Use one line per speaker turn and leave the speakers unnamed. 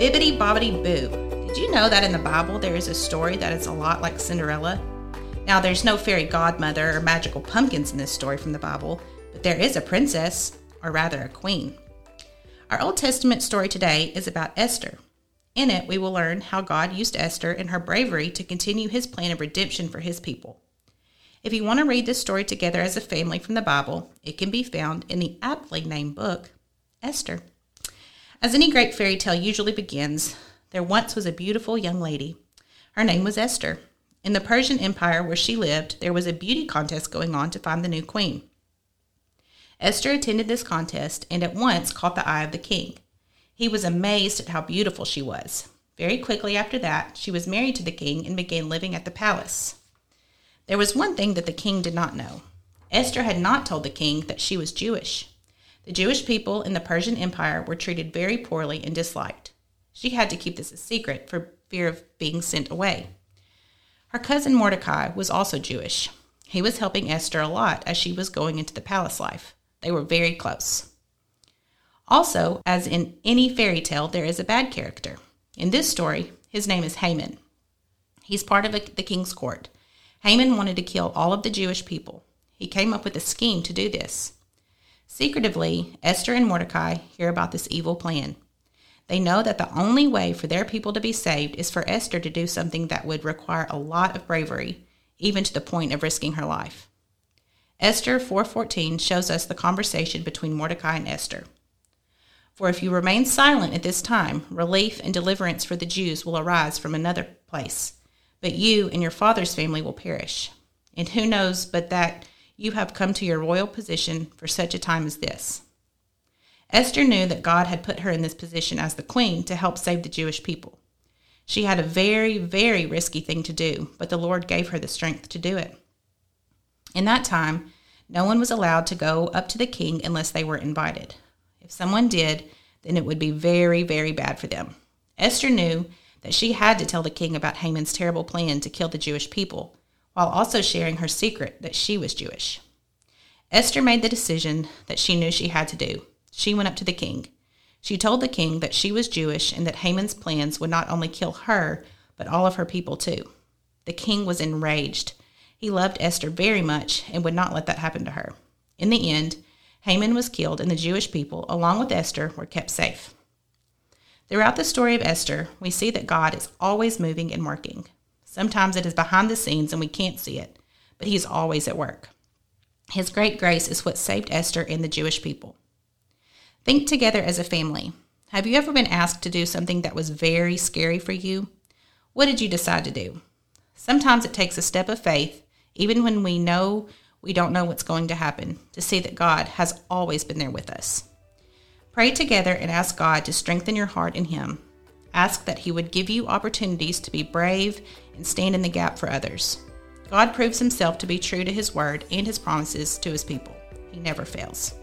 Bibbidi Bobbidi Boo. Did you know that in the Bible there is a story that is a lot like Cinderella? Now, there's no fairy godmother or magical pumpkins in this story from the Bible, but there is a princess, or rather a queen. Our Old Testament story today is about Esther. In it, we will learn how God used Esther and her bravery to continue his plan of redemption for his people. If you want to read this story together as a family from the Bible, it can be found in the aptly named book, Esther. As any great fairy tale usually begins, there once was a beautiful young lady. Her name was Esther. In the Persian Empire where she lived, there was a beauty contest going on to find the new queen. Esther attended this contest and at once caught the eye of the king. He was amazed at how beautiful she was. Very quickly after that, she was married to the king and began living at the palace. There was one thing that the king did not know. Esther had not told the king that she was Jewish. The Jewish people in the Persian Empire were treated very poorly and disliked. She had to keep this a secret for fear of being sent away. Her cousin Mordecai was also Jewish. He was helping Esther a lot as she was going into the palace life. They were very close. Also, as in any fairy tale, there is a bad character. In this story, his name is Haman. He's part of the king's court. Haman wanted to kill all of the Jewish people. He came up with a scheme to do this. Secretively, Esther and Mordecai hear about this evil plan. They know that the only way for their people to be saved is for Esther to do something that would require a lot of bravery, even to the point of risking her life. Esther 4:14 shows us the conversation between Mordecai and Esther. For if you remain silent at this time, relief and deliverance for the Jews will arise from another place, but you and your father's family will perish. And who knows but that you have come to your royal position for such a time as this. Esther knew that God had put her in this position as the queen to help save the Jewish people. She had a very, very risky thing to do, but the Lord gave her the strength to do it. In that time, no one was allowed to go up to the king unless they were invited. If someone did, then it would be very, very bad for them. Esther knew that she had to tell the king about Haman's terrible plan to kill the Jewish people, while also sharing her secret that she was Jewish. Esther made the decision that she knew she had to do. She went up to the king. She told the king that she was Jewish and that Haman's plans would not only kill her, but all of her people too. The king was enraged. He loved Esther very much and would not let that happen to her. In the end, Haman was killed and the Jewish people, along with Esther, were kept safe. Throughout the story of Esther, we see that God is always moving and working. Sometimes it is behind the scenes and we can't see it, but He is always at work. His great grace is what saved Esther and the Jewish people. Think together as a family. Have you ever been asked to do something that was very scary for you? What did you decide to do? Sometimes it takes a step of faith, even when we know we don't know what's going to happen, to see that God has always been there with us. Pray together and ask God to strengthen your heart in Him Ask that He would give you opportunities to be brave and stand in the gap for others. God proves Himself to be true to His word and His promises to His people. He never fails.